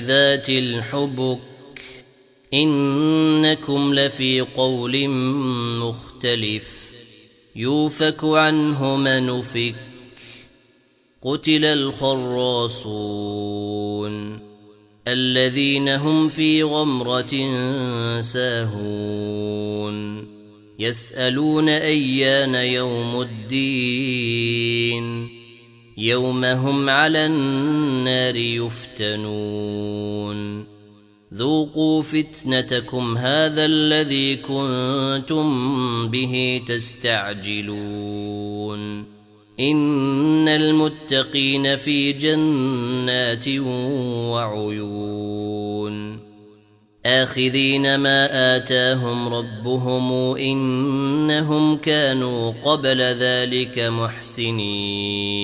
ذات الحبك إنكم لفي قول مختلف يوفك عنه من نفك قتل الخراصون الذين هم في غمرة ساهون يسألون أيان يوم الدين يوم هم على النار يفتنون. ذوقوا فتنتكم هذا الذي كنتم به تستعجلون. إن المتقين في جنات وعيون. آخذين ما آتاهم ربهم إنهم كانوا قبل ذلك محسنين.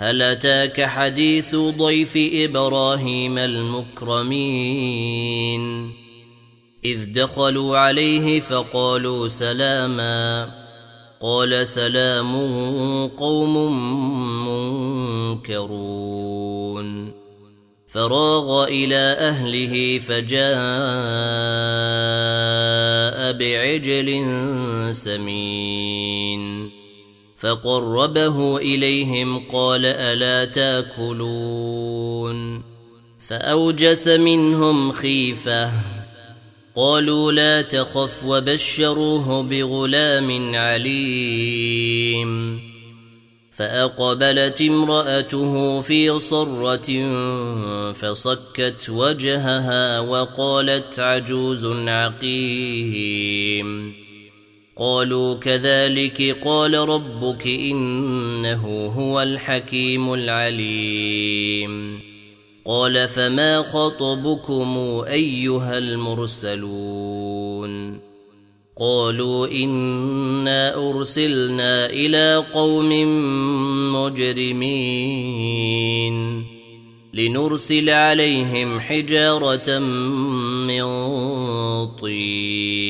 هل أتاك حديث ضيف إبراهيم المكرمين؟ إذ دخلوا عليه فقالوا سلاما. قال سلام قوم منكرون. فراغ إلى أهله فجاء بعجل سمين. فقربه إليهم قال ألا تاكلون فأوجس منهم خيفة قالوا لا تخف وبشروه بغلام عليم فأقبلت امرأته في صرة فصكت وجهها وقالت عجوز عقيم قالوا كذلك قال ربك إنه هو الحكيم العليم. قال فما خطبكم أيها المرسلون؟ قالوا إنا أرسلنا إلى قوم مجرمين لنرسل عليهم حجارة من طين.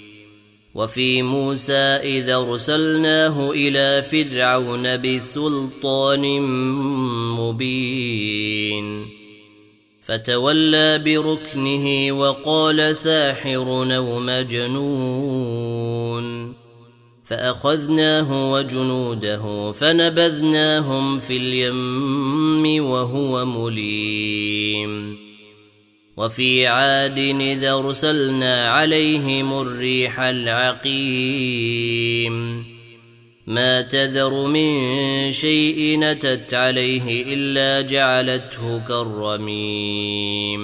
وفي موسى اذا أرسلناه إلى فرعون بسلطان مبين. فتولى بركنه وقال ساحر أو مجنون. فأخذناه وجنوده فنبذناهم في اليم وهو مليم. وفي عاد إذا أرسلنا عليهم الريح العقيم. ما تذر من شيء نتت عليه إلا جعلته كالرميم.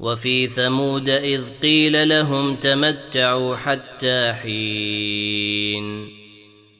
وفي ثمود إذ قيل لهم تمتعوا حتى حين.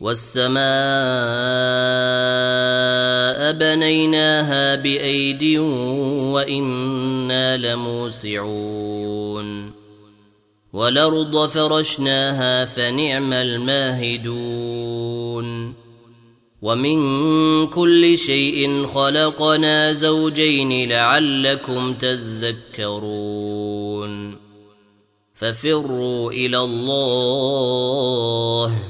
والسماء بنيناها بأيد وإنا لموسعون والأرض فرشناها فنعم الماهدون ومن كل شيء خلقنا زوجين لعلكم تذكرون ففروا إلى الله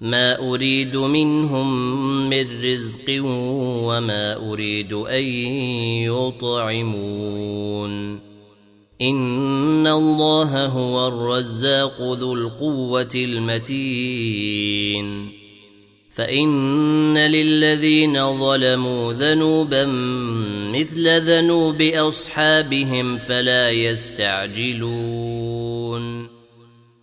ما أريد منهم من رزق وما أريد أن يطعمون. إن الله هو الرزاق ذو القوة المتين. فإن للذين ظلموا ذنوبا مثل ذنوب أصحابهم فلا يستعجلون.